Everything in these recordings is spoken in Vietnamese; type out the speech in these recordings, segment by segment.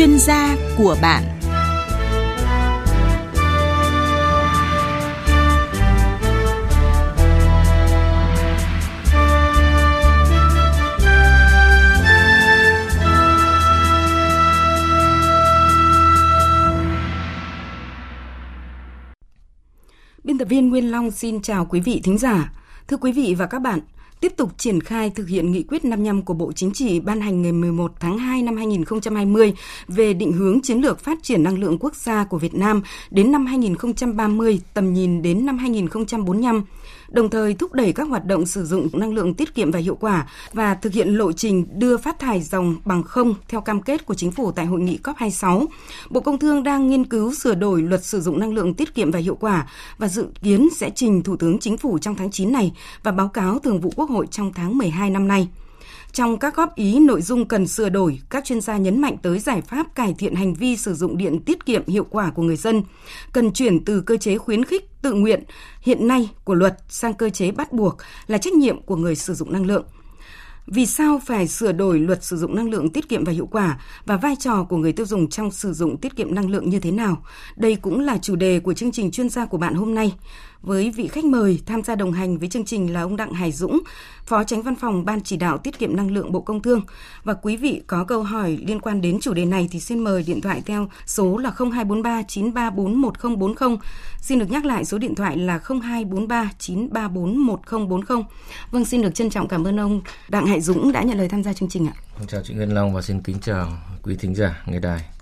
chuyên gia của bạn Biên tập viên Nguyên Long xin chào quý vị thính giả. Thưa quý vị và các bạn, tiếp tục triển khai thực hiện nghị quyết 55 của Bộ Chính trị ban hành ngày 11 tháng 2 năm 2020 về định hướng chiến lược phát triển năng lượng quốc gia của Việt Nam đến năm 2030, tầm nhìn đến năm 2045 đồng thời thúc đẩy các hoạt động sử dụng năng lượng tiết kiệm và hiệu quả và thực hiện lộ trình đưa phát thải dòng bằng không theo cam kết của chính phủ tại hội nghị COP26. Bộ Công Thương đang nghiên cứu sửa đổi luật sử dụng năng lượng tiết kiệm và hiệu quả và dự kiến sẽ trình Thủ tướng Chính phủ trong tháng 9 này và báo cáo Thường vụ Quốc hội trong tháng 12 năm nay. Trong các góp ý nội dung cần sửa đổi, các chuyên gia nhấn mạnh tới giải pháp cải thiện hành vi sử dụng điện tiết kiệm hiệu quả của người dân, cần chuyển từ cơ chế khuyến khích tự nguyện hiện nay của luật sang cơ chế bắt buộc là trách nhiệm của người sử dụng năng lượng. Vì sao phải sửa đổi luật sử dụng năng lượng tiết kiệm và hiệu quả và vai trò của người tiêu dùng trong sử dụng tiết kiệm năng lượng như thế nào? Đây cũng là chủ đề của chương trình chuyên gia của bạn hôm nay với vị khách mời tham gia đồng hành với chương trình là ông Đặng Hải Dũng, Phó Tránh Văn phòng Ban Chỉ đạo Tiết kiệm Năng lượng Bộ Công Thương. Và quý vị có câu hỏi liên quan đến chủ đề này thì xin mời điện thoại theo số là 0243 934 1040. Xin được nhắc lại số điện thoại là 0243 934 1040. Vâng, xin được trân trọng cảm ơn ông Đặng Hải Dũng đã nhận lời tham gia chương trình ạ. Vâng, chào chị Ngân Long và xin kính chào quý thính giả nghe đài.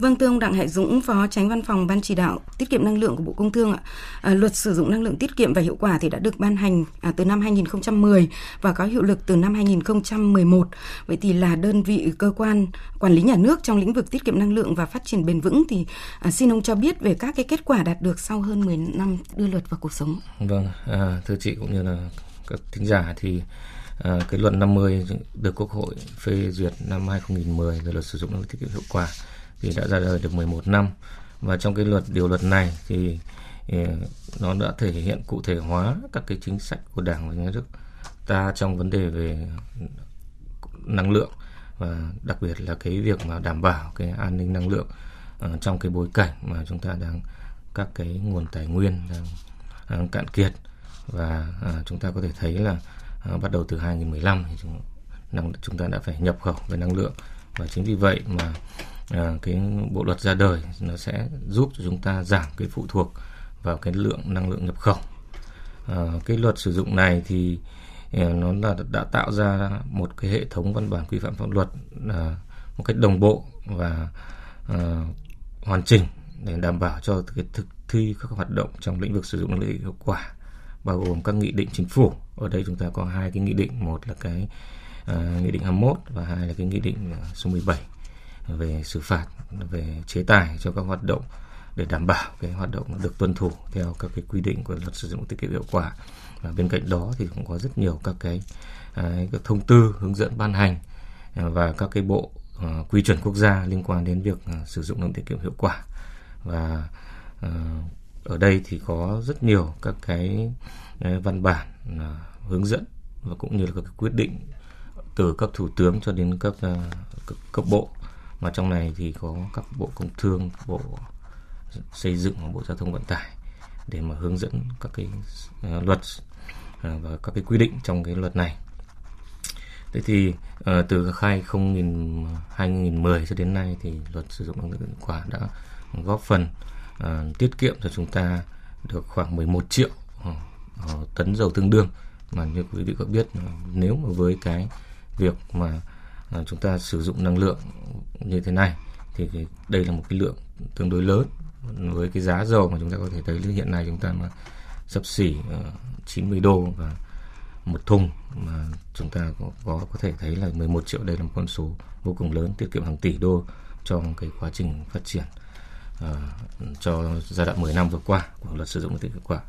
Vâng, thưa ông Đặng Hải Dũng, Phó Tránh Văn phòng Ban Chỉ đạo Tiết kiệm Năng lượng của Bộ Công Thương ạ. À, luật sử dụng năng lượng tiết kiệm và hiệu quả thì đã được ban hành à, từ năm 2010 và có hiệu lực từ năm 2011. Vậy thì là đơn vị cơ quan quản lý nhà nước trong lĩnh vực tiết kiệm năng lượng và phát triển bền vững thì à, xin ông cho biết về các cái kết quả đạt được sau hơn 10 năm đưa luật vào cuộc sống. Vâng, à, thưa chị cũng như là các thính giả thì à, cái luật 50 được Quốc hội phê duyệt năm 2010 về luật sử dụng năng lượng tiết kiệm hiệu quả thì đã ra đời được 11 năm. Và trong cái luật điều luật này thì ờ, nó đã thể hiện cụ thể hóa các cái chính sách của Đảng và Nhà nước ta trong vấn đề về năng lượng và đặc biệt là cái việc mà đảm bảo cái an ninh năng lượng uh, trong cái bối cảnh mà chúng ta đang các cái nguồn tài nguyên đang, đang cạn kiệt. Và uh, chúng ta có thể thấy là uh, bắt đầu từ 2015 thì chúng, năng, chúng ta đã phải nhập khẩu về năng lượng. Và chính vì vậy mà à, cái bộ luật ra đời nó sẽ giúp cho chúng ta giảm cái phụ thuộc vào cái lượng năng lượng nhập khẩu. À, cái luật sử dụng này thì ờ, nó là đã tạo ra một cái hệ thống văn bản quy phạm pháp luật à, một cách đồng bộ và à, hoàn chỉnh để đảm bảo cho cái thực thi các hoạt động trong lĩnh vực sử dụng năng lượng hiệu quả bao gồm các nghị định chính phủ. Ở đây chúng ta có hai cái nghị định một là cái à, nghị định 21 và hai là cái nghị định số 17 về xử phạt về chế tài cho các hoạt động để đảm bảo cái hoạt động được tuân thủ theo các cái quy định của luật sử dụng tiết kiệm hiệu quả. Và bên cạnh đó thì cũng có rất nhiều các cái, à, cái thông tư hướng dẫn ban hành à, và các cái bộ uh, quy chuẩn quốc gia liên quan đến việc uh, sử dụng năng tiết kiệm hiệu quả. Và uh, ở đây thì có rất nhiều các cái văn bản uh, hướng dẫn và cũng như là các quyết định từ cấp thủ tướng cho đến cấp uh, cấp, cấp bộ mà trong này thì có các bộ công thương bộ xây dựng và bộ giao thông vận tải để mà hướng dẫn các cái uh, luật uh, và các cái quy định trong cái luật này. Thế thì uh, từ khai 2010 cho đến nay thì luật sử dụng năng lượng hiệu quả đã góp phần uh, tiết kiệm cho chúng ta được khoảng 11 triệu uh, tấn dầu tương đương. Mà như quý vị có biết nếu mà với cái việc mà chúng ta sử dụng năng lượng như thế này thì đây là một cái lượng tương đối lớn. Với cái giá dầu mà chúng ta có thể thấy hiện nay chúng ta mà sấp xỉ ờ, uh, 90 đô và một thùng mà chúng ta có, có có thể thấy là 11 triệu. Đây là một con số vô cùng lớn tiết kiệm hàng tỷ đô trong cái quá trình phát triển uh, cho giai đoạn 10 năm vừa qua của luật sử dụng tiết kiệm quả.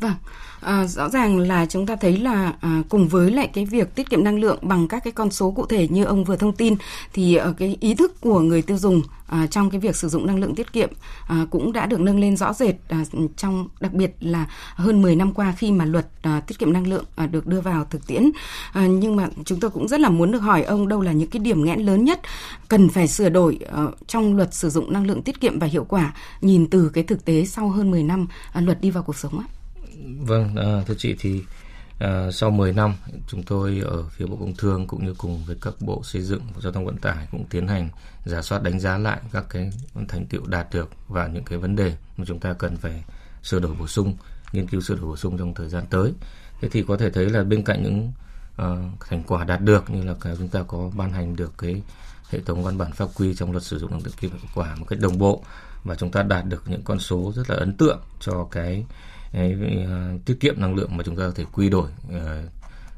Vâng, à, rõ ràng là chúng ta thấy là à, cùng với lại cái việc tiết kiệm năng lượng bằng các cái con số cụ thể như ông vừa thông tin thì ở cái ý thức của người tiêu dùng à, trong cái việc sử dụng năng lượng tiết kiệm à, cũng đã được nâng lên rõ rệt à, trong đặc biệt là hơn 10 năm qua khi mà luật à, tiết kiệm năng lượng à, được đưa vào thực tiễn. À, nhưng mà chúng tôi cũng rất là muốn được hỏi ông đâu là những cái điểm nghẽn lớn nhất cần phải sửa đổi à, trong luật sử dụng năng lượng tiết kiệm và hiệu quả nhìn từ cái thực tế sau hơn 10 năm à, luật đi vào cuộc sống ạ. Vâng, à, thưa chị thì à, sau 10 năm chúng tôi ở phía Bộ Công Thương cũng như cùng với các bộ xây dựng và giao thông vận tải cũng tiến hành giả soát đánh giá lại các cái thành tựu đạt được và những cái vấn đề mà chúng ta cần phải sửa đổi bổ sung, nghiên cứu sửa đổi bổ sung trong thời gian tới. Thế thì có thể thấy là bên cạnh những uh, thành quả đạt được như là cái chúng ta có ban hành được cái hệ thống văn bản pháp quy trong luật sử dụng năng lượng hiệu quả một cách đồng bộ và chúng ta đạt được những con số rất là ấn tượng cho cái cái, ờ, tiết kiệm năng lượng mà chúng ta có thể quy đổi ờ,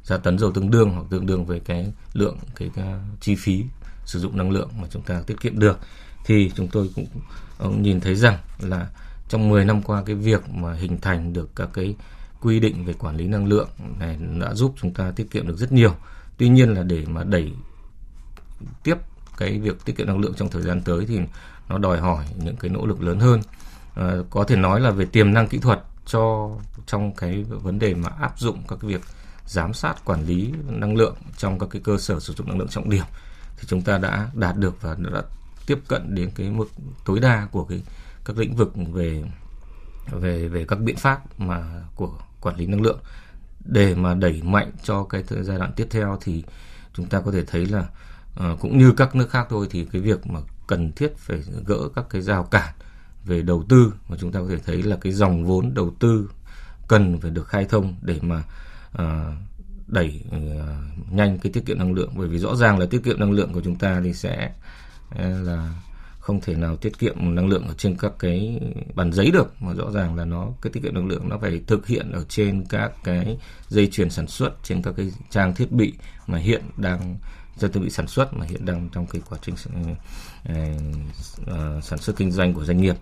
ra tấn dầu tương đương hoặc tương đương với cái lượng cái, cái chi phí sử dụng năng lượng mà chúng ta tiết kiệm được thì chúng tôi cũng cũng nhìn thấy rằng là trong 10 năm qua cái việc mà hình thành được các cái quy định về quản lý năng lượng này đã giúp chúng ta tiết kiệm được rất nhiều. Tuy nhiên là để mà đẩy tiếp cái việc tiết kiệm năng lượng trong thời gian tới thì nó đòi hỏi những cái nỗ lực lớn hơn. À, có thể nói là về tiềm năng kỹ thuật cho trong cái vấn đề mà áp dụng các cái việc giám sát quản lý năng lượng trong các cái cơ sở sử dụng năng lượng trọng điểm thì chúng ta đã đạt được và đã tiếp cận đến cái mức tối đa của cái các lĩnh vực về về về các biện pháp mà của quản lý năng lượng. Để mà đẩy mạnh cho cái giai đoạn tiếp theo thì chúng ta có thể thấy là uh, cũng như các nước khác thôi thì cái việc mà cần thiết phải gỡ các cái rào cản về đầu tư mà chúng ta có thể thấy là cái dòng vốn đầu tư cần phải được khai thông để mà à, đẩy à, nhanh cái tiết kiệm năng lượng. Bởi vì rõ ràng là tiết kiệm năng lượng của chúng ta thì sẽ ờ, là không thể nào tiết kiệm năng lượng ở trên các cái bàn giấy được. Mà rõ ràng là nó cái tiết kiệm năng lượng nó phải thực hiện ở trên các cái dây chuyền sản xuất trên các cái trang thiết bị mà hiện đang dây đơn vị sản xuất mà hiện đang trong cái quá trình uh, sản xuất kinh doanh của doanh nghiệp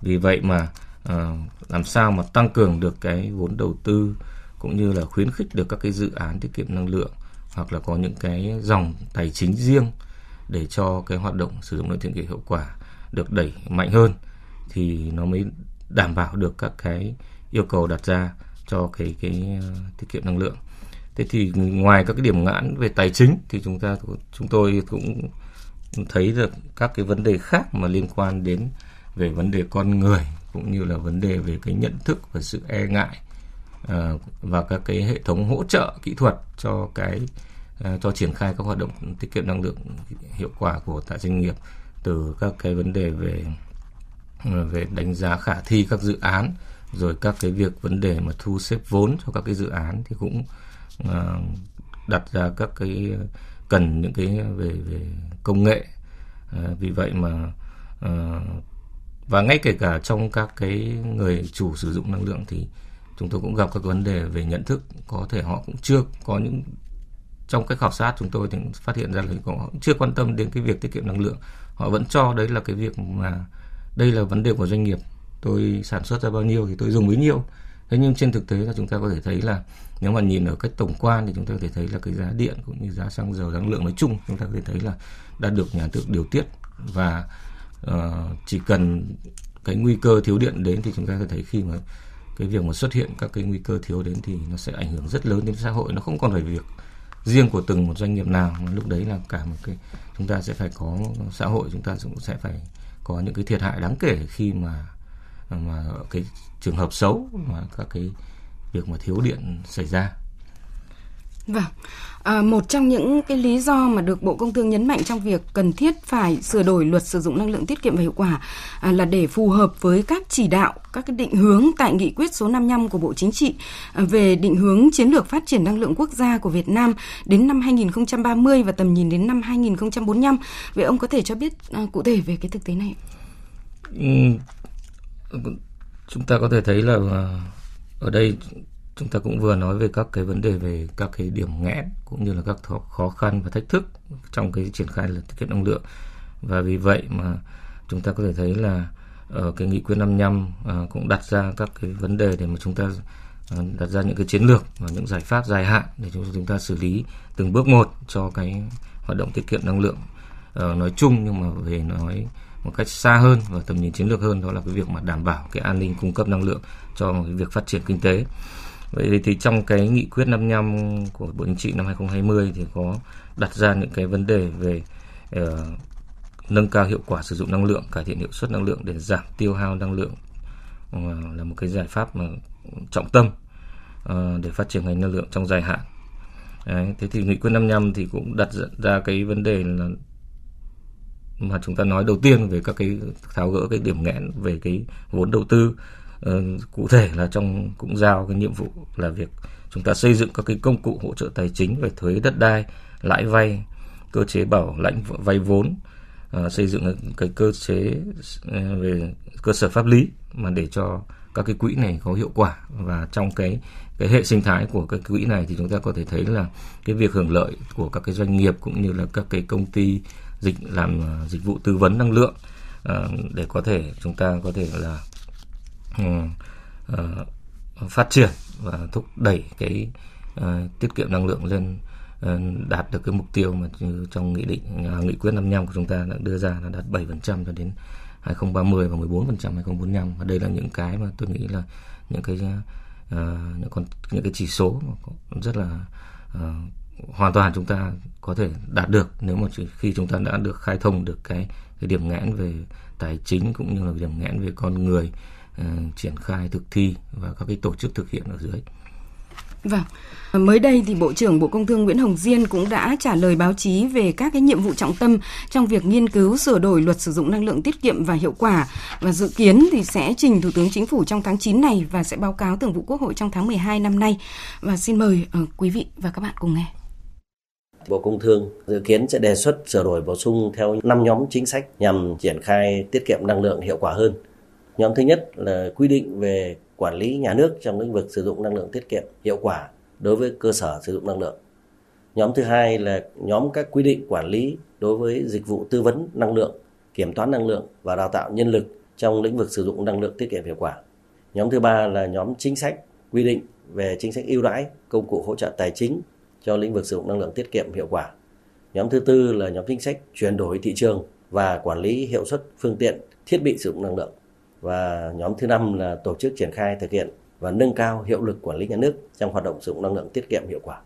vì vậy mà uh, làm sao mà tăng cường được cái vốn đầu tư cũng như là khuyến khích được các cái dự án tiết kiệm năng lượng hoặc là có những cái dòng tài chính riêng để cho cái hoạt động sử dụng năng lượng tiết hiệu quả được đẩy mạnh hơn thì nó mới đảm bảo được các cái yêu cầu đặt ra cho cái cái tiết kiệm năng lượng. Thế thì ngoài các cái điểm ngãn về tài chính thì chúng ta chúng tôi cũng thấy được các cái vấn đề khác mà liên quan đến về vấn đề con người cũng như là vấn đề về cái nhận thức và sự e ngại ờ, và các cái hệ thống hỗ trợ kỹ thuật cho cái ờ, cho triển khai các hoạt động tiết kiệm năng lượng hiệu quả của tại doanh nghiệp từ các cái vấn đề về ờ, về đánh giá khả thi các dự án rồi các cái việc vấn đề mà thu xếp vốn cho các cái dự án thì cũng uh, À, đặt ra các cái cần những cái về về công nghệ. À, vì vậy mà à, và ngay kể cả trong các cái người chủ sử dụng năng lượng thì chúng tôi cũng gặp các vấn đề về nhận thức. Có thể họ cũng chưa có những, trong cái khảo sát chúng tôi thì phát hiện ra là họ cũng chưa quan tâm đến cái việc tiết kiệm năng lượng. Họ vẫn cho đấy là cái việc mà đây là vấn đề của doanh nghiệp. Tôi sản xuất ra bao nhiêu thì tôi dùng bấy nhiêu thế nhưng trên thực tế là chúng ta có thể thấy là nếu mà nhìn ở cách tổng quan thì chúng ta có thể thấy là cái giá điện cũng như giá xăng dầu năng lượng nói chung chúng ta có thể thấy là đã được nhà nước điều tiết. Và uh, chỉ cần cái nguy cơ thiếu điện đến thì chúng ta có thể thấy khi mà cái việc mà xuất hiện các cái nguy cơ thiếu đến thì nó sẽ ảnh hưởng rất lớn đến xã hội. Nó không còn phải việc riêng của từng một doanh nghiệp nào mà lúc đấy là cả một cái chúng ta sẽ phải có xã hội chúng ta cũng sẽ phải có những cái thiệt hại đáng kể khi mà mà cái trường hợp xấu mà các cái việc mà thiếu điện xảy ra Vâng, à, một trong những cái lý do mà được Bộ Công Thương nhấn mạnh trong việc cần thiết phải sửa đổi luật sử dụng năng lượng tiết kiệm và hiệu quả à, là để phù hợp với các chỉ đạo, các cái định hướng tại nghị quyết số 55 của Bộ Chính trị à, về định hướng chiến lược phát triển năng lượng quốc gia của Việt Nam đến năm 2030 và tầm nhìn đến năm 2045. Vậy ông có thể cho biết à, cụ thể về cái thực tế này? Chúng ta có thể thấy là à, ở đây chúng ta cũng vừa nói về các cái vấn đề về các cái điểm nghẽn cũng như là các khó khăn và thách thức trong cái triển khai là tiết kiệm năng lượng. Và vì vậy mà chúng ta có thể thấy là ở cái nghị quyết 55 uh, à, cũng đặt ra các cái vấn đề để mà chúng ta à, đặt ra những cái chiến lược và những giải pháp dài hạn để chúng ta xử lý từng bước một cho cái hoạt động tiết kiệm năng lượng. Ờ, nói chung nhưng mà về nói một cách xa hơn và tầm nhìn chiến lược hơn đó là cái việc mà đảm bảo cái an ninh cung cấp năng lượng cho cái việc phát triển kinh tế. Vậy thì trong cái nghị quyết 55 của Bộ Chính trị năm 2020 thì có đặt ra những cái vấn đề về uh, nâng cao hiệu quả sử dụng năng lượng, cải thiện hiệu suất năng lượng để giảm tiêu hao năng lượng uh, là một cái giải pháp mà trọng tâm uh, để phát triển ngành năng lượng trong dài hạn. Đấy, thế thì nghị quyết 55 thì cũng đặt ra cái vấn đề là mà chúng ta nói đầu tiên về các cái tháo gỡ cái điểm nghẽn về cái vốn đầu tư. Ờ, cụ thể là trong cũng giao cái nhiệm vụ là việc chúng ta xây dựng các cái công cụ hỗ trợ tài chính về thuế đất đai, lãi vay, cơ chế bảo lãnh vay vốn ờ, xây dựng cái cơ chế ờ, về cơ sở pháp lý mà để cho các cái quỹ này có hiệu quả. Và trong cái cái hệ sinh thái của cái quỹ này thì chúng ta có thể thấy là cái việc hưởng lợi của các cái doanh nghiệp cũng như là các cái công ty dịch làm ờ, dịch vụ tư vấn năng lượng uh, để có thể chúng ta có thể là uh, uh, phát triển và thúc đẩy cái uh, tiết kiệm năng lượng lên uh, đạt được cái mục tiêu mà trong nghị định uh, nghị quyết 55 của chúng ta đã đưa ra là đạt 7% cho đến 2030 và 14% 2045 và đây là những cái mà tôi nghĩ là những cái uh, những con những cái chỉ số mà rất là uh, hoàn toàn chúng ta có thể đạt được nếu mà khi chúng ta đã được khai thông được cái cái điểm nghẽn về tài chính cũng như là điểm nghẽn về con người uh, triển khai thực thi và các cái tổ chức thực hiện ở dưới. Vâng, mới đây thì Bộ trưởng Bộ Công Thương Nguyễn Hồng Diên cũng đã trả lời báo chí về các cái nhiệm vụ trọng tâm trong việc nghiên cứu sửa đổi luật sử dụng năng lượng tiết kiệm và hiệu quả và dự kiến thì sẽ trình Thủ tướng Chính phủ trong tháng 9 này và sẽ báo cáo Thường vụ Quốc hội trong tháng 12 năm nay. Và xin mời uh, quý vị và các bạn cùng nghe. Bộ Công Thương dự kiến sẽ đề xuất sửa đổi bổ sung theo 5 nhóm chính sách nhằm triển khai tiết kiệm năng lượng hiệu quả hơn. Nhóm thứ nhất là quy định về quản lý nhà nước trong lĩnh vực sử dụng năng lượng tiết kiệm hiệu quả đối với cơ sở sử dụng năng lượng. Nhóm thứ hai là nhóm các quy định quản lý đối với dịch vụ tư vấn năng lượng, kiểm toán năng lượng và đào tạo nhân lực trong lĩnh vực sử dụng năng lượng tiết kiệm hiệu quả. Nhóm thứ ba là nhóm chính sách quy định về chính sách ưu đãi, công cụ hỗ trợ tài chính cho lĩnh vực sử dụng năng lượng tiết kiệm hiệu quả. Nhóm thứ tư là nhóm chính sách chuyển đổi thị trường và quản lý hiệu suất phương tiện, thiết bị sử dụng năng lượng. Và nhóm thứ năm là tổ chức triển khai thực hiện và nâng cao hiệu lực quản lý nhà nước trong hoạt động sử dụng năng lượng tiết kiệm hiệu quả.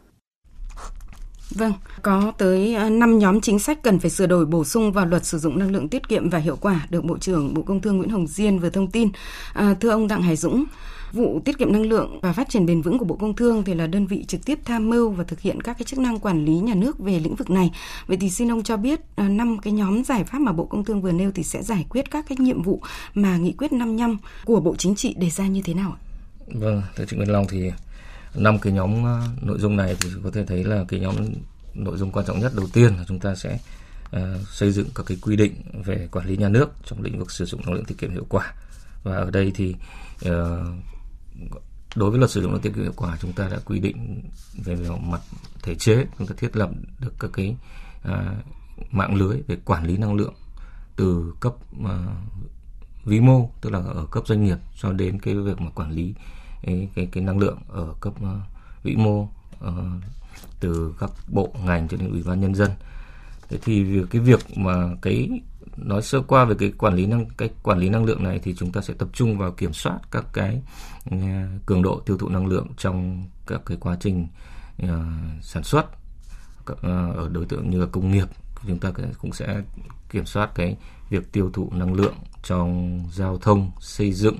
Vâng, có tới à, 5 nhóm chính sách cần phải sửa đổi bổ sung vào luật sử dụng năng lượng tiết kiệm và hiệu quả được Bộ trưởng Bộ Công Thương Nguyễn Hồng Diên vừa thông tin. À, thưa ông Đặng Hải Dũng, vụ tiết kiệm năng lượng và phát triển bền vững của Bộ Công Thương thì là đơn vị trực tiếp tham mưu và thực hiện các cái chức năng quản lý nhà nước về lĩnh vực này. Vậy thì xin ông cho biết à, năm cái nhóm giải pháp mà Bộ Công Thương vừa nêu thì sẽ giải quyết các cái nhiệm vụ mà nghị quyết 55 của Bộ Chính trị đề ra như thế nào ạ? Vâng, thưa chị Nguyễn Long thì năm cái nhóm à, nội dung này thì có thể thấy là cái nhóm nội dung quan trọng nhất đầu tiên là chúng ta sẽ uh, xây dựng các cái quy định về quản lý nhà nước trong lĩnh vực sử dụng năng lượng tiết kiệm hiệu quả và ở đây thì uh, đối với luật sử dụng năng lượng tiết kiệm hiệu quả chúng ta đã quy định về mặt thể chế chúng ta thiết lập được các cái à, mạng lưới về quản lý năng lượng từ cấp à, vĩ mô tức là ở cấp doanh nghiệp cho đến cái việc mà quản lý cái cái, cái năng lượng ở cấp à, vĩ mô à, từ các bộ ngành cho đến ủy ban nhân dân. Thế thì cái việc mà cái nói sơ qua về cái quản lý năng cái quản lý năng lượng này thì chúng ta sẽ tập trung vào kiểm soát các cái uh, cường độ tiêu thụ năng lượng trong các cái quá trình uh, sản xuất. Uh, ở đối tượng như là công nghiệp chúng ta cũng sẽ kiểm soát cái việc tiêu thụ năng lượng trong giao thông xây dựng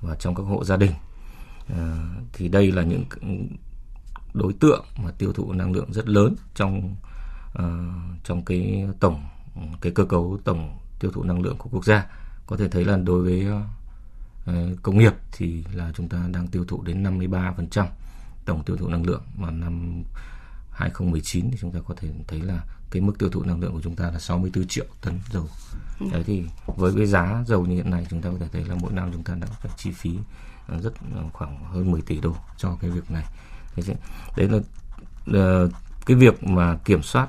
và trong các hộ gia đình. À, thì đây là những đối tượng mà tiêu thụ năng lượng rất lớn trong uh, trong cái tổng cái cơ cấu tổng tiêu thụ năng lượng của quốc gia có thể thấy là đối với uh, công nghiệp thì là chúng ta đang tiêu thụ đến 53% tổng tiêu thụ năng lượng mà năm 2019 thì chúng ta có thể thấy là cái mức tiêu thụ năng lượng của chúng ta là 64 triệu tấn dầu. Ừ. Đấy thì với cái giá dầu như hiện nay chúng ta có thể thấy là mỗi năm chúng ta đã phải chi phí rất khoảng hơn 10 tỷ đô cho cái việc này đấy là cái việc mà kiểm soát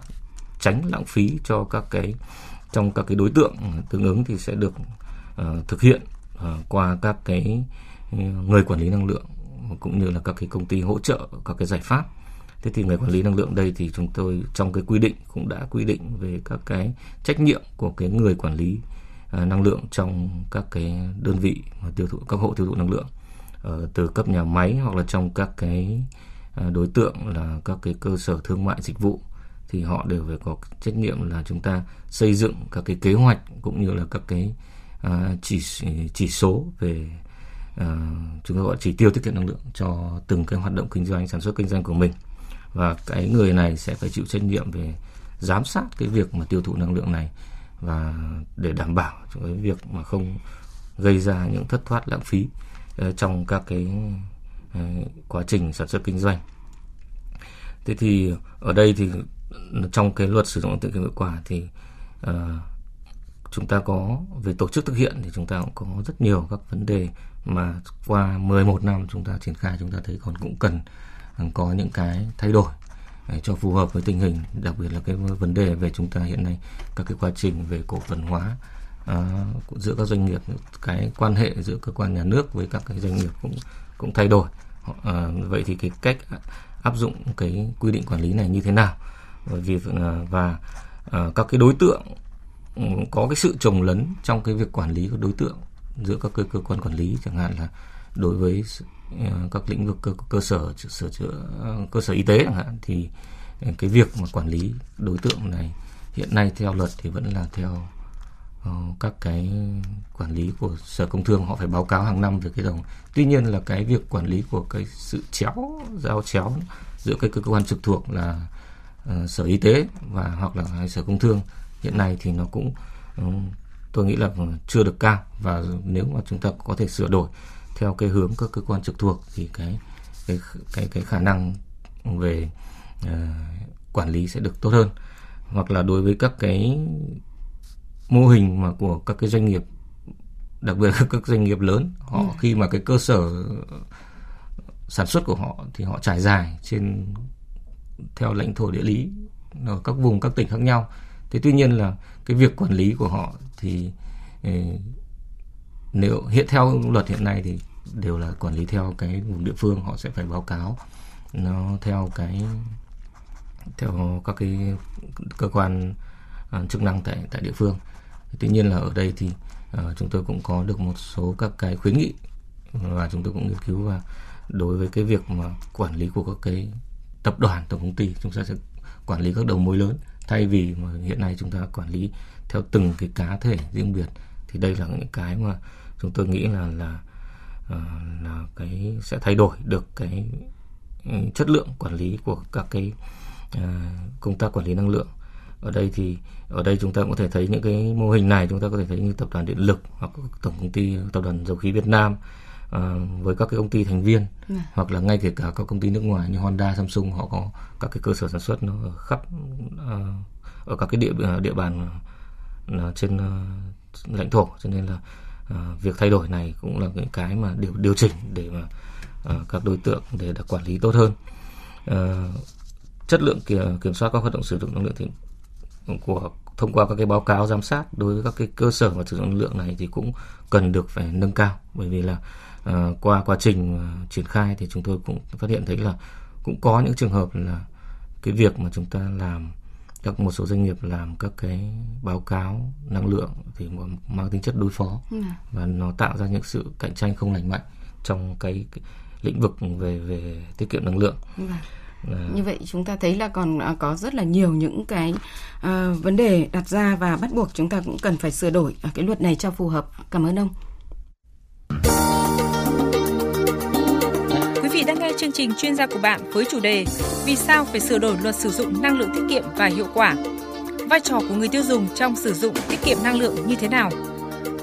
tránh lãng phí cho các cái trong các cái đối tượng tương ứng thì sẽ được uh, thực hiện uh, qua các cái ờ, người quản lý năng lượng cũng như là các cái công ty hỗ trợ các cái giải pháp. Thế thì người quản lý năng lượng đây thì chúng tôi trong cái quy định cũng đã quy định về các cái trách nhiệm của cái người quản lý uh, năng lượng trong các cái đơn vị mà tiêu thụ các hộ tiêu thụ năng lượng uh, từ cấp nhà máy hoặc là trong các cái đối tượng là các cái cơ sở thương mại dịch vụ thì họ đều phải có trách nhiệm là chúng ta xây dựng các cái kế hoạch cũng như là các cái à, chỉ chỉ số về à, chúng ta gọi chỉ tiêu tiết kiệm năng lượng cho từng cái hoạt động kinh doanh sản xuất kinh doanh của mình và cái người này sẽ phải chịu trách nhiệm về giám sát cái việc mà tiêu thụ năng lượng này và để đảm bảo cái việc mà không gây ra những thất thoát lãng phí uh, trong các cái uh, quá trình sản xuất kinh doanh. Thế thì ở đây thì trong cái luật sử dụng tự kiểm hiệu quả thì uh, chúng ta có về tổ chức thực hiện thì chúng ta cũng có rất nhiều các vấn đề mà qua 11 năm chúng ta triển khai chúng ta thấy còn cũng cần ờ, có những cái thay đổi để cho phù hợp với tình hình đặc biệt là cái vấn đề về chúng ta hiện nay các cái quá trình về cổ phần hóa uh, giữa các doanh nghiệp cái quan hệ giữa cơ quan nhà nước với các cái doanh nghiệp cũng cũng thay đổi. Uh, vậy thì cái cách áp dụng cái quy định quản lý này như thế nào? Bởi vì à, và à, các cái đối tượng ừ, có cái sự trồng lấn trong cái việc quản lý của đối tượng giữa các cơ, cơ quan quản lý chẳng hạn là đối với à, các lĩnh vực cơ, cơ sở sửa chữa cơ sở y tế chẳng hạn thì cái việc mà quản lý đối tượng này hiện nay theo luật thì vẫn là theo ờ, các cái quản lý của sở công thương. Họ phải báo cáo hàng năm về cái đồng. Tuy nhiên là cái việc quản lý của cái sự chéo giao chéo giữa cái cơ quan trực thuộc là uh, sở y tế và hoặc là sở công thương. Hiện nay thì nó cũng uh, tôi nghĩ là chưa được cao. Và nếu mà chúng ta có thể sửa đổi theo cái hướng các cơ quan trực thuộc thì cái cái cái cái khả năng về uh, quản lý sẽ được tốt hơn. Hoặc là đối với các cái mô hình mà của các cái doanh nghiệp đặc biệt là các doanh nghiệp lớn họ ừ. khi mà cái cơ sở sản xuất của họ thì họ trải dài trên theo lãnh thổ địa lý ở các vùng các tỉnh khác nhau. Thế tuy nhiên là cái việc quản lý của họ thì ờ, nếu hiện theo luật hiện nay thì đều là quản lý theo cái vùng địa phương họ sẽ phải báo cáo nó theo cái theo các cái cơ quan ờ, chức năng tại tại địa phương. Tuy nhiên là ở đây thì uh, chúng tôi cũng có được một số các cái khuyến nghị và chúng tôi cũng nghiên cứu và đối với cái việc mà quản lý của các cái tập đoàn, tổng công ty, chúng ta sẽ quản lý các đầu mối lớn. Thay vì mà hiện nay chúng ta quản lý theo từng cái cá thể riêng biệt, thì đây là những cái mà chúng tôi nghĩ là là ờ, là cái sẽ thay đổi được cái ừ, chất lượng quản lý của các cái ờ, công tác quản lý năng lượng. Ở đây thì, ở đây chúng ta có thể thấy những cái mô hình này, chúng ta có thể thấy như tập đoàn điện lực hoặc tổng công ty, tập đoàn dầu khí Việt Nam với các cái công ty thành viên yeah. Dạ. hoặc là ngay kể cả các công ty nước ngoài như Honda, Samsung họ có các cái cơ sở sản xuất nó ở khắp uh, ở các cái địa địa bàn trên lãnh thổ cho nên là à, việc thay đổi này cũng là những cái mà điều điều chỉnh để mà à, các đối tượng để được quản lý tốt hơn à, chất lượng kiểm, kiểm soát các hoạt động sử dụng năng lượng thì của thông qua các cái báo cáo giám sát đối với các cái cơ sở mà sử dụng năng lượng này thì cũng cần được phải nâng cao bởi vì là à, qua quá trình uh, triển khai thì chúng tôi cũng phát hiện thấy là cũng có những trường hợp là cái việc mà chúng ta làm các một số doanh nghiệp làm các cái báo cáo năng lượng thì mang tính chất đối phó ừ. và nó tạo ra những sự cạnh tranh không lành mạnh trong cái, cái lĩnh vực về về tiết kiệm năng lượng. Ừ. À. Như vậy chúng ta thấy là còn à, có rất là nhiều những cái uh, vấn đề đặt ra và bắt buộc chúng ta cũng cần phải sửa đổi cái luật này cho phù hợp. Cảm ơn ông. Quý vị đang nghe chương trình chuyên gia của bạn với chủ đề Vì sao phải sửa đổi luật sử dụng năng lượng tiết kiệm và hiệu quả? Vai trò của người tiêu dùng trong sử dụng tiết kiệm năng lượng như thế nào?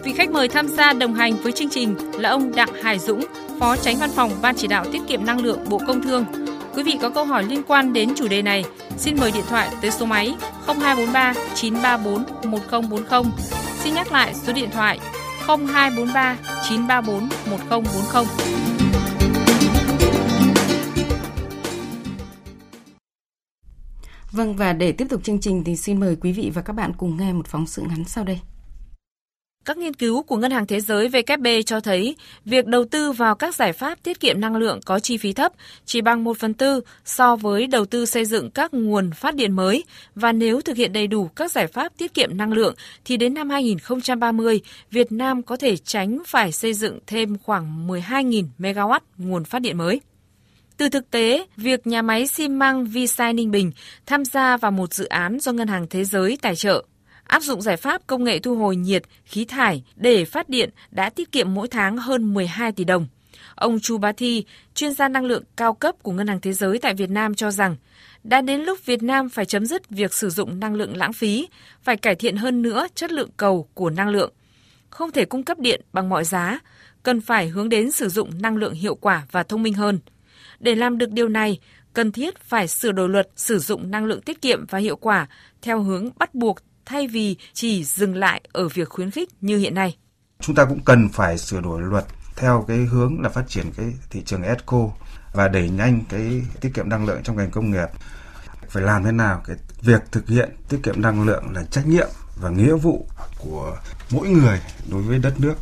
Vị khách mời tham gia đồng hành với chương trình là ông Đặng Hải Dũng, Phó Tránh Văn phòng Ban Chỉ đạo Tiết kiệm Năng lượng Bộ Công Thương. Quý vị có câu hỏi liên quan đến chủ đề này, xin mời điện thoại tới số máy 0243 934 1040. Xin nhắc lại số điện thoại 0243 934 1040. Vâng và để tiếp tục chương trình thì xin mời quý vị và các bạn cùng nghe một phóng sự ngắn sau đây. Các nghiên cứu của Ngân hàng Thế giới WB cho thấy việc đầu tư vào các giải pháp tiết kiệm năng lượng có chi phí thấp, chỉ bằng 1 phần tư so với đầu tư xây dựng các nguồn phát điện mới và nếu thực hiện đầy đủ các giải pháp tiết kiệm năng lượng thì đến năm 2030, Việt Nam có thể tránh phải xây dựng thêm khoảng 12.000 MW nguồn phát điện mới. Từ thực tế, việc nhà máy xi măng Visai Ninh Bình tham gia vào một dự án do Ngân hàng Thế giới tài trợ áp dụng giải pháp công nghệ thu hồi nhiệt, khí thải để phát điện đã tiết kiệm mỗi tháng hơn 12 tỷ đồng. Ông Chu Bá Thi, chuyên gia năng lượng cao cấp của Ngân hàng Thế giới tại Việt Nam cho rằng, đã đến lúc Việt Nam phải chấm dứt việc sử dụng năng lượng lãng phí, phải cải thiện hơn nữa chất lượng cầu của năng lượng. Không thể cung cấp điện bằng mọi giá, cần phải hướng đến sử dụng năng lượng hiệu quả và thông minh hơn. Để làm được điều này, cần thiết phải sửa đổi luật sử dụng năng lượng tiết kiệm và hiệu quả theo hướng bắt buộc thay vì chỉ dừng lại ở việc khuyến khích như hiện nay. Chúng ta cũng cần phải sửa đổi luật theo cái hướng là phát triển cái thị trường ESCO và đẩy nhanh cái tiết kiệm năng lượng trong ngành công nghiệp. Phải làm thế nào cái việc thực hiện tiết kiệm năng lượng là trách nhiệm và nghĩa vụ của mỗi người đối với đất nước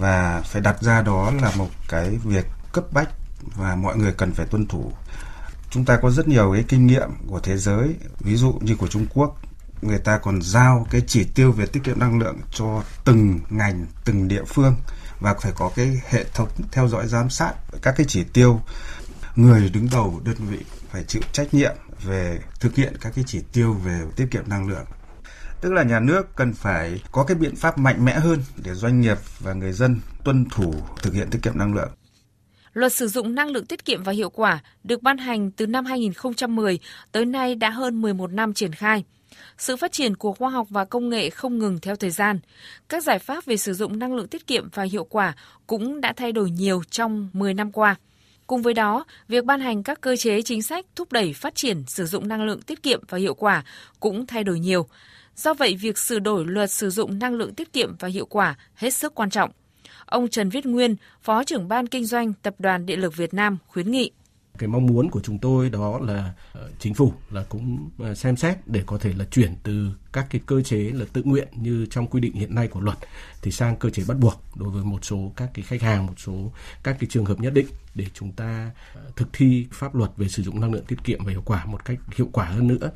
và phải đặt ra đó là một cái việc cấp bách và mọi người cần phải tuân thủ. Chúng ta có rất nhiều cái kinh nghiệm của thế giới, ví dụ như của Trung Quốc người ta còn giao cái chỉ tiêu về tiết kiệm năng lượng cho từng ngành, từng địa phương và phải có cái hệ thống theo dõi giám sát các cái chỉ tiêu. Người đứng đầu đơn vị phải chịu trách nhiệm về thực hiện các cái chỉ tiêu về tiết kiệm năng lượng. Tức là nhà nước cần phải có cái biện pháp mạnh mẽ hơn để doanh nghiệp và người dân tuân thủ thực hiện tiết kiệm năng lượng. Luật sử dụng năng lượng tiết kiệm và hiệu quả được ban hành từ năm 2010 tới nay đã hơn 11 năm triển khai. Sự phát triển của khoa học và công nghệ không ngừng theo thời gian. Các giải pháp về sử dụng năng lượng tiết kiệm và hiệu quả cũng đã thay đổi nhiều trong 10 năm qua. Cùng với đó, việc ban hành các cơ chế chính sách thúc đẩy phát triển sử dụng năng lượng tiết kiệm và hiệu quả cũng thay đổi nhiều. Do vậy, việc sửa đổi luật sử dụng năng lượng tiết kiệm và hiệu quả hết sức quan trọng. Ông Trần Viết Nguyên, Phó trưởng ban kinh doanh Tập đoàn Điện lực Việt Nam khuyến nghị cái mong muốn của chúng tôi đó là ờ, chính phủ là cũng ờ, xem xét để có thể là chuyển từ các cái cơ chế là tự nguyện như trong quy định hiện nay của luật thì sang cơ chế bắt buộc đối với một số các cái khách hàng một số các cái trường hợp nhất định để chúng ta à, thực thi pháp luật về sử dụng năng lượng tiết kiệm và hiệu quả một cách hiệu quả hơn nữa.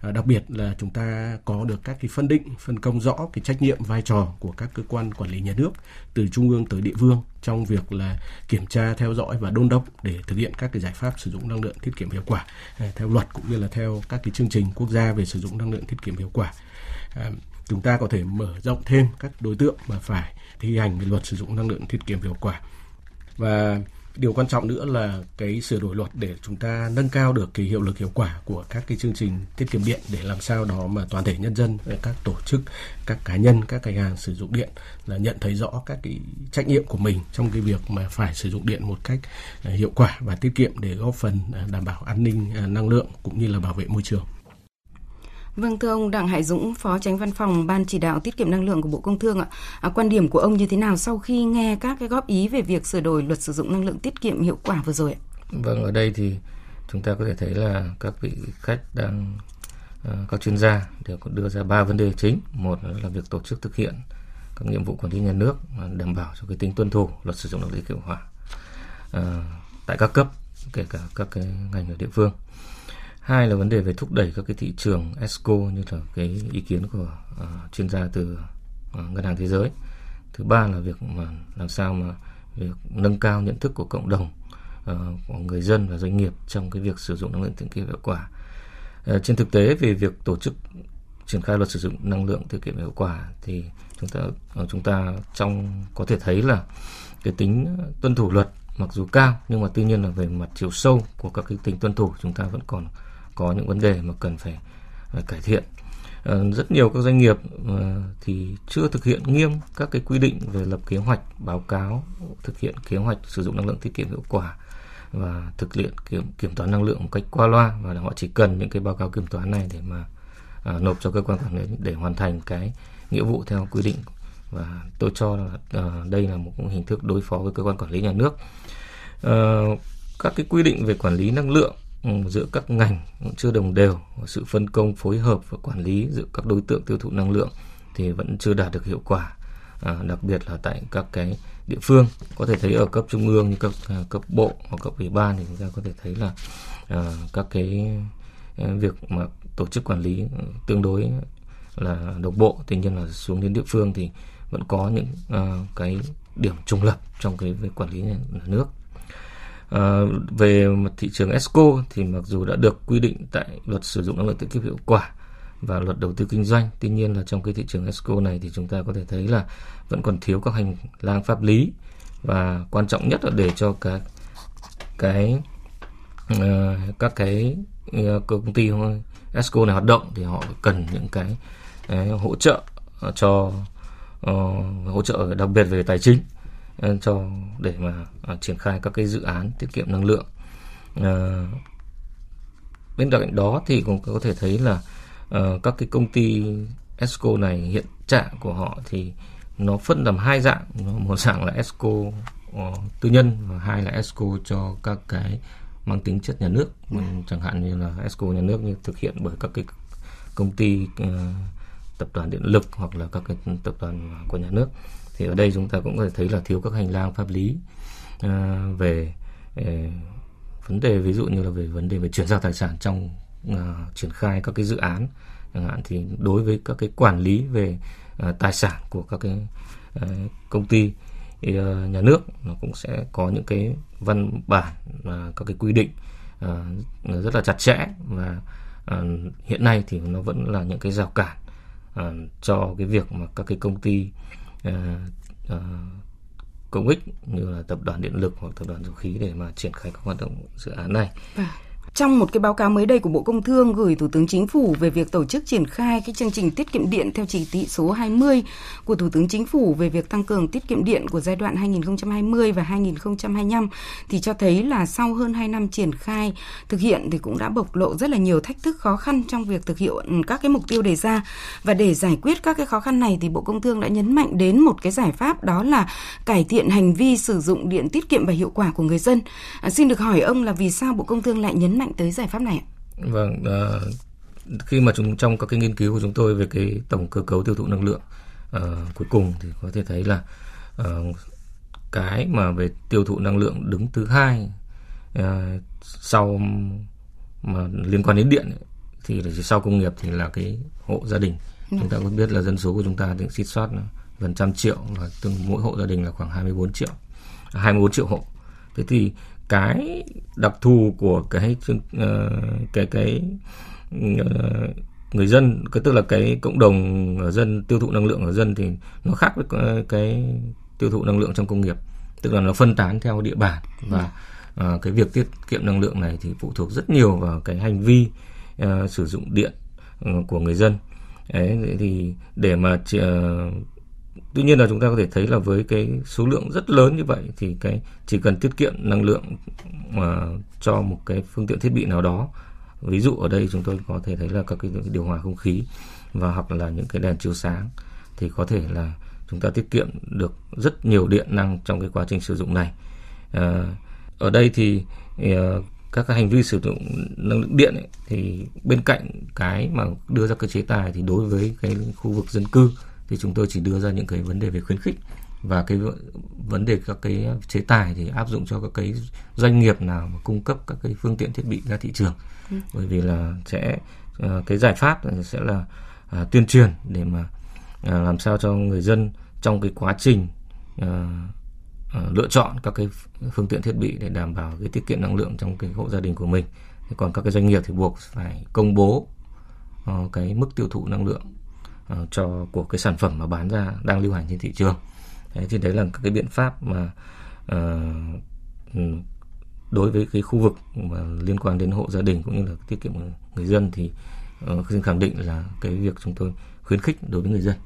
À, đặc biệt là chúng ta có được các cái phân định phân công rõ cái trách nhiệm vai trò của các cơ quan quản lý nhà nước từ trung ương tới địa phương trong việc là kiểm tra theo dõi và đôn đốc để thực hiện các cái giải pháp sử dụng năng lượng tiết kiệm hiệu quả à, theo luật cũng như là theo các cái chương trình quốc gia về sử dụng năng lượng tiết kiệm hiệu quả. Ờ, chúng ta có thể mở rộng thêm các đối tượng mà phải thi hành luật sử dụng năng lượng tiết kiệm hiệu quả. Và điều quan trọng nữa là cái sửa đổi luật để chúng ta nâng cao được cái hiệu lực hiệu quả của các cái chương trình tiết kiệm điện để làm sao đó mà toàn thể nhân dân, các tổ chức, các cá nhân, các khách hàng sử dụng điện là nhận thấy rõ các cái trách nhiệm của mình trong cái việc mà phải sử dụng điện một cách à, hiệu quả và tiết kiệm để góp phần à, đảm bảo an ninh à, năng lượng cũng như là bảo vệ môi trường. Vâng thưa ông Đặng Hải Dũng, Phó Tránh Văn phòng Ban chỉ đạo tiết kiệm năng lượng của Bộ Công Thương ạ. À, quan điểm của ông như thế nào sau khi nghe các cái góp ý về việc sửa đổi luật sử dụng năng lượng tiết kiệm hiệu quả vừa rồi ạ? Vâng, ở đây thì chúng ta có thể thấy là các vị khách đang ờ, các chuyên gia đều có đưa ra ba vấn đề chính. Một là việc tổ chức thực hiện các nhiệm vụ quản lý nhà nước đảm bảo cho cái tính tuân thủ luật sử dụng năng lượng hiệu quả à, tại các cấp kể cả các cái ngành ở địa phương hai là vấn đề về thúc đẩy các cái thị trường ESCO như là cái ý kiến của uh, chuyên gia từ uh, ngân hàng thế giới. Thứ ba là việc mà làm sao mà việc nâng cao nhận thức của cộng đồng uh, của người dân và doanh nghiệp trong cái việc sử dụng năng lượng tiết kiệm hiệu quả. Uh, trên thực tế về việc tổ chức triển khai luật sử dụng năng lượng tiết kiệm hiệu quả thì chúng ta chúng ta trong có thể thấy là cái tính tuân thủ luật mặc dù cao nhưng mà tuy nhiên là về mặt chiều sâu của các cái tính tuân thủ chúng ta vẫn còn có những vấn đề mà cần phải à, cải thiện. Ờ, rất nhiều các doanh nghiệp ờ, thì chưa thực hiện nghiêm các cái quy định về lập kế hoạch báo cáo thực hiện kế hoạch sử dụng năng lượng tiết kiệm hiệu quả và thực hiện kiểm kiểm toán năng lượng một cách qua loa. Và họ chỉ cần những cái báo cáo kiểm toán này để mà à, nộp cho cơ quan quản lý để hoàn thành cái nghĩa vụ theo quy định. Và tôi cho là à, đây là một hình thức đối phó với cơ quan quản lý nhà nước. À, các cái quy định về quản lý năng lượng Ừ, giữa các ngành chưa đồng đều sự phân công phối hợp và quản lý giữa các đối tượng tiêu thụ năng lượng thì vẫn chưa đạt được hiệu quả. À, đặc biệt là tại các cái địa phương có thể thấy ở cấp trung ương như cấp à, cấp bộ hoặc cấp ủy ban thì chúng ta có thể thấy là à, các cái à, việc mà tổ chức quản lý tương đối là đồng bộ. Tuy nhiên là xuống đến địa phương thì vẫn có những à, cái điểm trùng lập trong cái về quản lý nhà nước. À, về thị trường ESCO thì mặc dù đã được quy định tại luật sử dụng năng lượng tiết kiệm hiệu quả và luật đầu tư kinh doanh, tuy nhiên là trong cái thị trường ESCO này thì chúng ta có thể thấy là vẫn còn thiếu các hành lang pháp lý và quan trọng nhất là để cho ờ, các cái uh, các cái uh, công ty ESCO này hoạt động thì họ cần những cái uh, hỗ trợ cho uh, hỗ trợ đặc biệt về tài chính cho để mà uh, triển khai các cái dự án tiết kiệm năng lượng. Uh, bên cạnh đó thì cũng có thể thấy là uh, các cái công ty Esco này hiện trạng của họ thì nó phân làm hai dạng một dạng là Esco tư nhân và hai là Esco cho các cái mang tính chất nhà nước ừ. chẳng hạn như là Esco nhà nước như thực hiện bởi các cái công ty uh, tập đoàn điện lực hoặc là các cái tập đoàn của nhà nước thì ở đây chúng ta cũng có thể thấy là thiếu các hành lang pháp lý uh, về uh, vấn đề ví dụ như là về vấn đề về chuyển giao tài sản trong uh, triển khai các cái dự án chẳng hạn. Thì đối với các cái quản lý về uh, tài sản của các cái uh, công ty uh, nhà nước nó cũng sẽ có những cái văn bản và uh, các cái quy định uh, rất là chặt chẽ. Và uh, hiện nay thì nó vẫn là những cái rào cản uh, cho cái việc mà các cái công ty uh, Ờ, ờ, công ích như là tập đoàn điện lực hoặc tập đoàn dầu khí để mà triển khai các hoạt động dự án này. Vâng. Trong một cái báo cáo mới đây của Bộ Công Thương gửi Thủ tướng Chính phủ về việc tổ chức triển khai cái chương trình tiết kiệm điện theo chỉ thị số 20 của Thủ tướng Chính phủ về việc tăng cường tiết kiệm điện của giai đoạn 2020 và 2025 thì cho thấy là sau hơn 2 năm triển khai thực hiện thì cũng đã bộc lộ rất là nhiều thách thức khó khăn trong việc thực hiện các cái mục tiêu đề ra và để giải quyết các cái khó khăn này thì Bộ Công Thương đã nhấn mạnh đến một cái giải pháp đó là cải thiện hành vi sử dụng điện tiết kiệm và hiệu quả của người dân. À, xin được hỏi ông là vì sao Bộ Công Thương lại nhấn mạnh mạnh tới giải pháp này? Vâng, à, khi mà chúng trong các cái nghiên cứu của chúng tôi về cái tổng cơ cấu tiêu thụ năng lượng à, cuối cùng thì có thể thấy là à, cái mà về tiêu thụ năng lượng đứng thứ hai à, sau mà liên quan đến điện ấy, thì là sau công nghiệp thì là cái hộ gia đình. Ừ. Chúng ta có biết là dân số của chúng ta thì xít soát gần trăm triệu và từng mỗi hộ gia đình là khoảng 24 triệu 24 triệu hộ. Thế thì cái đặc thù của cái ờ, cái cái ờ, người dân cái tức là cái cộng đồng ở dân tiêu thụ năng lượng ở dân thì nó khác với ờ, cái tiêu thụ năng lượng trong công nghiệp. Tức là nó phân tán theo địa bàn và uh, cái việc tiết kiệm năng lượng này thì phụ thuộc rất nhiều vào cái hành vi uh, sử dụng điện uh, của người dân. Đấy, thì để mà uh, tuy nhiên là chúng ta có thể thấy là với cái số lượng rất lớn như vậy thì cái chỉ cần tiết kiệm năng lượng mà cho một cái phương tiện thiết bị nào đó. Ví dụ ở đây chúng tôi có thể thấy là các cái điều hòa không khí và hoặc là những cái đèn chiếu sáng thì có thể là chúng ta tiết kiệm được rất nhiều điện năng trong cái quá trình sử dụng này. À, ở đây thì à, các cái hành vi sử dụng năng lượng điện ấy, thì bên cạnh cái mà đưa ra cái chế tài thì đối với cái khu vực dân cư thì chúng tôi chỉ đưa ra những cái vấn đề về khuyến khích và cái vấn đề các cái chế tài thì áp dụng cho các cái doanh nghiệp nào mà cung cấp các cái phương tiện thiết bị ra thị trường ừ. bởi vì là sẽ ờ, cái giải pháp sẽ là à, tuyên truyền để mà à, làm sao cho người dân trong cái quá trình lựa chọn các cái phương tiện thiết bị để đảm bảo cái tiết kiệm năng lượng trong cái hộ gia đình của mình còn các cái doanh nghiệp thì buộc phải công bố cái mức tiêu thụ năng lượng Ờ, cho của cái sản phẩm mà bán ra đang lưu hành trên thị trường. Đấy, thì đấy là các cái biện pháp mà uh, đối với cái khu vực mà liên quan đến hộ gia đình cũng như là tiết kiệm người dân thì uh, xin khẳng định là cái việc chúng tôi khuyến khích đối với người dân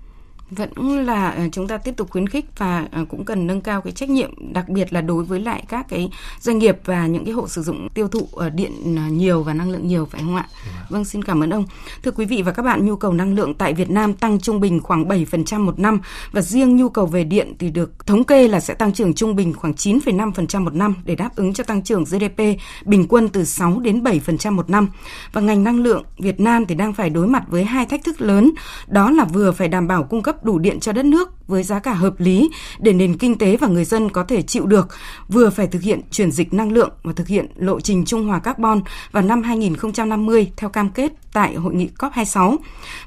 vẫn là ờ, chúng ta tiếp tục khuyến khích và ờ, cũng cần nâng cao cái trách nhiệm đặc biệt là đối với lại các cái doanh nghiệp và những cái hộ sử dụng tiêu thụ ờ, điện nhiều và năng lượng nhiều phải không ạ? Vâng xin cảm ơn ông. Thưa quý vị và các bạn, nhu cầu năng lượng tại Việt Nam tăng trung bình khoảng 7% một năm và riêng nhu cầu về điện thì được thống kê là sẽ tăng trưởng trung bình khoảng 9,5% một năm để đáp ứng cho tăng trưởng GDP bình quân từ 6 đến 7% một năm. Và ngành năng lượng Việt Nam thì đang phải đối mặt với hai thách thức lớn, đó là vừa phải đảm bảo cung cấp đủ điện cho đất nước với giá cả hợp lý để nền kinh tế và người dân có thể chịu được, vừa phải thực hiện chuyển dịch năng lượng và thực hiện lộ trình trung hòa carbon vào năm 2050 theo cam kết tại hội nghị COP26.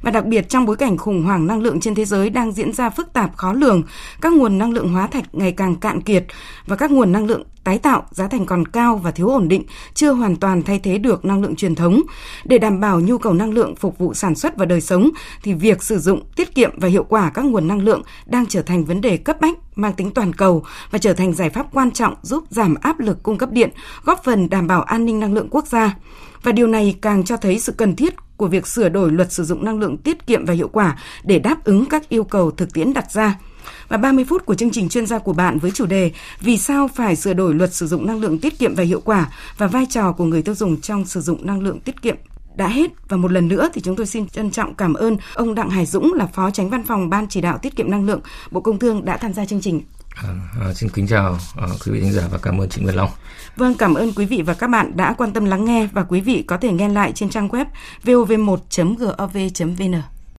Và đặc biệt trong bối cảnh khủng hoảng năng lượng trên thế giới đang diễn ra phức tạp khó lường, các nguồn năng lượng hóa thạch ngày càng cạn kiệt và các nguồn năng lượng tái tạo giá thành còn cao và thiếu ổn định, chưa hoàn toàn thay thế được năng lượng truyền thống. Để đảm bảo nhu cầu năng lượng phục vụ sản xuất và đời sống thì việc sử dụng tiết kiệm và hiệu quả các nguồn năng lượng đang trở thành vấn đề cấp bách mang tính toàn cầu và trở thành giải pháp quan trọng giúp giảm áp lực cung cấp điện, góp phần đảm bảo an ninh năng lượng quốc gia. Và điều này càng cho thấy sự cần thiết của việc sửa đổi luật sử dụng năng lượng tiết kiệm và hiệu quả để đáp ứng các yêu cầu thực tiễn đặt ra. Và 30 phút của chương trình chuyên gia của bạn với chủ đề Vì sao phải sửa đổi luật sử dụng năng lượng tiết kiệm và hiệu quả và vai trò của người tiêu dùng trong sử dụng năng lượng tiết kiệm đã hết và một lần nữa thì chúng tôi xin trân trọng cảm ơn ông Đặng Hải Dũng là phó tránh văn phòng ban chỉ đạo tiết kiệm năng lượng Bộ Công Thương đã tham gia chương trình. À, à, xin kính chào à, quý vị khán giả và cảm ơn chị Nguyễn Long. Vâng, cảm ơn quý vị và các bạn đã quan tâm lắng nghe và quý vị có thể nghe lại trên trang web vov1.gov.vn.